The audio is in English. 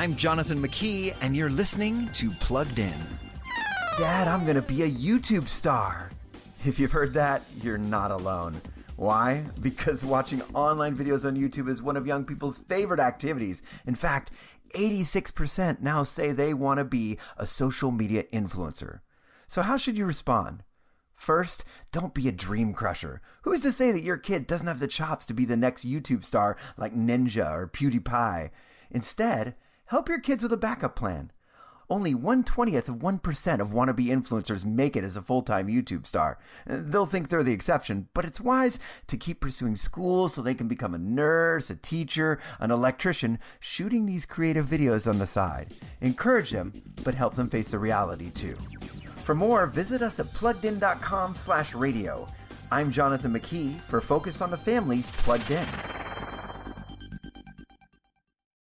I'm Jonathan McKee, and you're listening to Plugged In. Dad, I'm gonna be a YouTube star. If you've heard that, you're not alone. Why? Because watching online videos on YouTube is one of young people's favorite activities. In fact, 86% now say they want to be a social media influencer. So, how should you respond? First, don't be a dream crusher. Who's to say that your kid doesn't have the chops to be the next YouTube star like Ninja or PewDiePie? Instead, help your kids with a backup plan. Only 120th of 1% of wannabe influencers make it as a full time YouTube star. They'll think they're the exception, but it's wise to keep pursuing school so they can become a nurse, a teacher, an electrician, shooting these creative videos on the side. Encourage them, but help them face the reality too. For more, visit us at pluggedin.com slash radio. I'm Jonathan McKee for Focus on the Family's Plugged In.